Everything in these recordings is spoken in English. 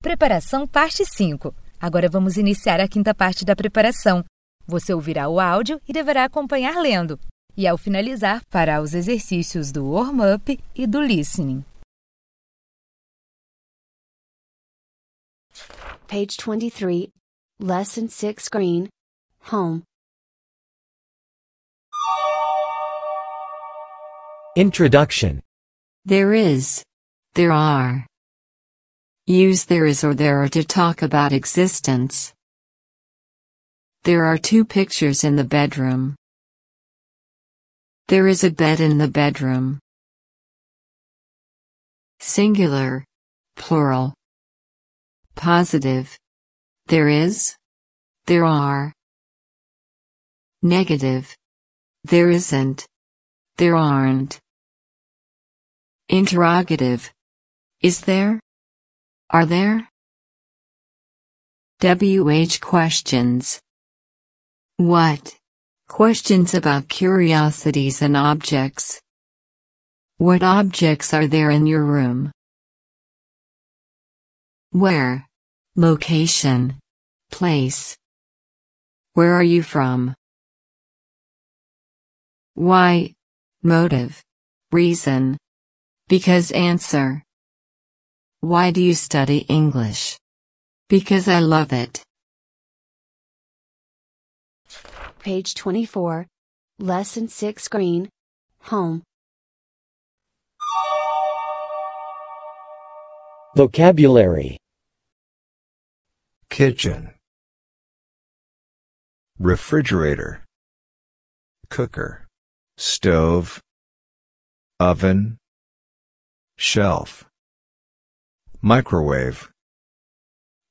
Preparação parte 5. Agora vamos iniciar a quinta parte da preparação. Você ouvirá o áudio e deverá acompanhar lendo. E ao finalizar, fará os exercícios do warm-up e do listening. Page 23, Lesson 6 Green, Home. Introduction There is. There are. Use there is or there are to talk about existence. There are two pictures in the bedroom. There is a bed in the bedroom. Singular. Plural. Positive. There is. There are. Negative. There isn't. There aren't. Interrogative. Is there? Are there? WH questions. What? Questions about curiosities and objects. What objects are there in your room? Where? Location. Place. Where are you from? Why? Motive. Reason. Because answer. Why do you study English? Because I love it. Page 24, Lesson 6 Green, Home. Vocabulary. Kitchen, refrigerator, cooker, stove, oven, shelf, microwave.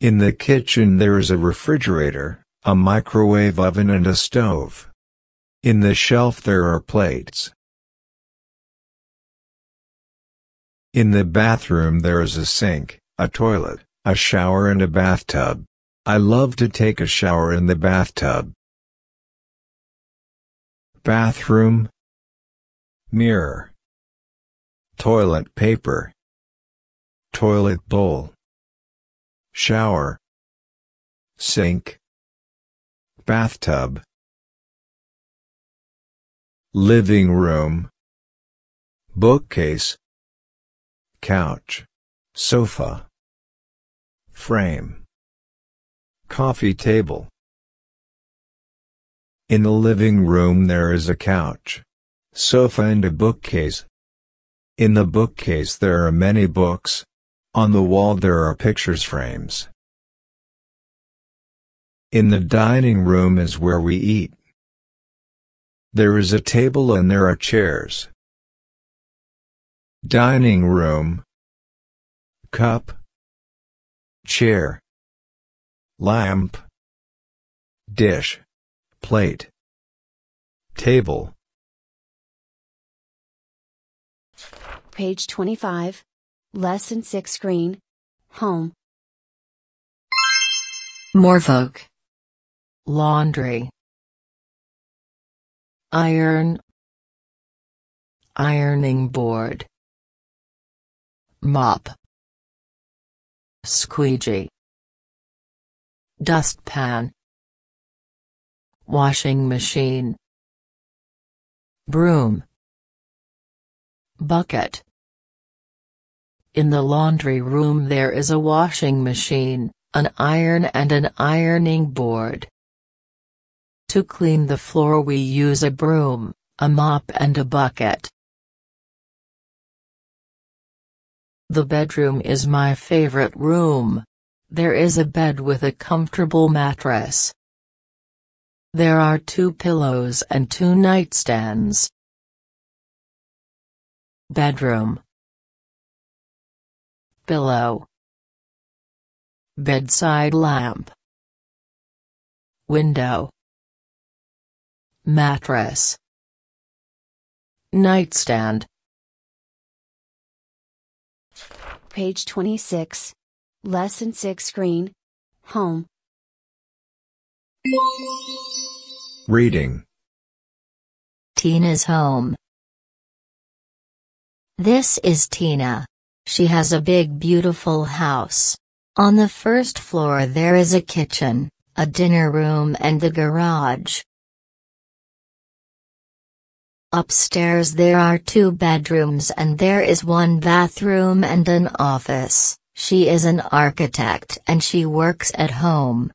In the kitchen there is a refrigerator, a microwave oven and a stove. In the shelf there are plates. In the bathroom there is a sink, a toilet, a shower and a bathtub. I love to take a shower in the bathtub. Bathroom Mirror Toilet paper Toilet bowl. Shower. Sink. Bathtub. Living room. Bookcase. Couch. Sofa. Frame. Coffee table. In the living room there is a couch, sofa and a bookcase. In the bookcase there are many books. On the wall there are pictures frames. In the dining room is where we eat. There is a table and there are chairs. Dining room. Cup. Chair. Lamp. Dish. Plate. Table. Page 25, Lesson 6 Green Home. Morvoke. Laundry. Iron. Ironing board. Mop. Squeegee. Dustpan. Washing machine. Broom. Bucket. In the laundry room there is a washing machine, an iron and an ironing board. To clean the floor we use a broom, a mop and a bucket. The bedroom is my favorite room. There is a bed with a comfortable mattress. There are two pillows and two nightstands. Bedroom Pillow Bedside lamp Window Mattress Nightstand Page 26, Lesson 6 Green. Home. Reading Tina's home. This is Tina. She has a big beautiful house. On the first floor there is a kitchen, a dinner room and the garage. Upstairs there are two bedrooms and there is one bathroom and an office. She is an architect and she works at home.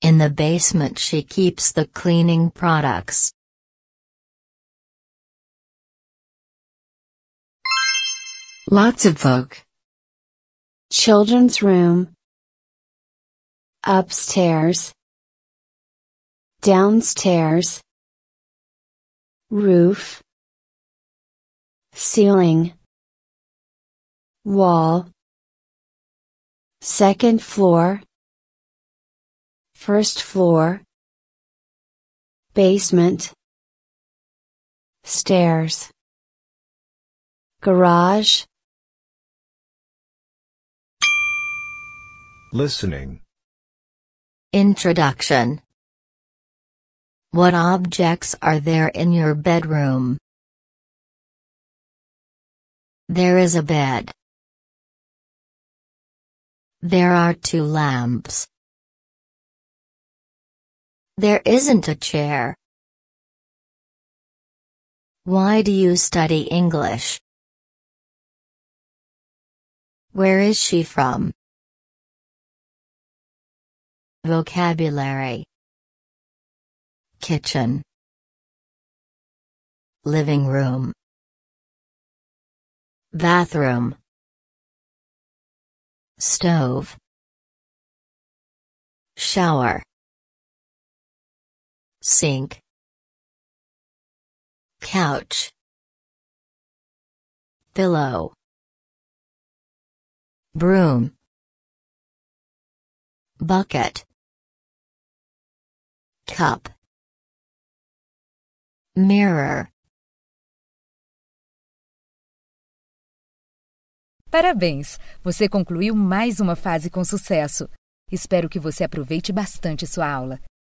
In the basement she keeps the cleaning products. Lots of folk. Children's room. Upstairs. Downstairs. Roof. Ceiling. Wall. Second floor. First floor. Basement. Stairs. Garage. Listening. Introduction What objects are there in your bedroom? There is a bed. There are two lamps. There isn't a chair. Why do you study English? Where is she from? Vocabulary. Kitchen. Living room. Bathroom. Stove. Shower. Sink. Couch. Pillow. Broom. Bucket Cup Mirror Parabéns! Você concluiu mais uma fase com sucesso. Espero que você aproveite bastante sua aula.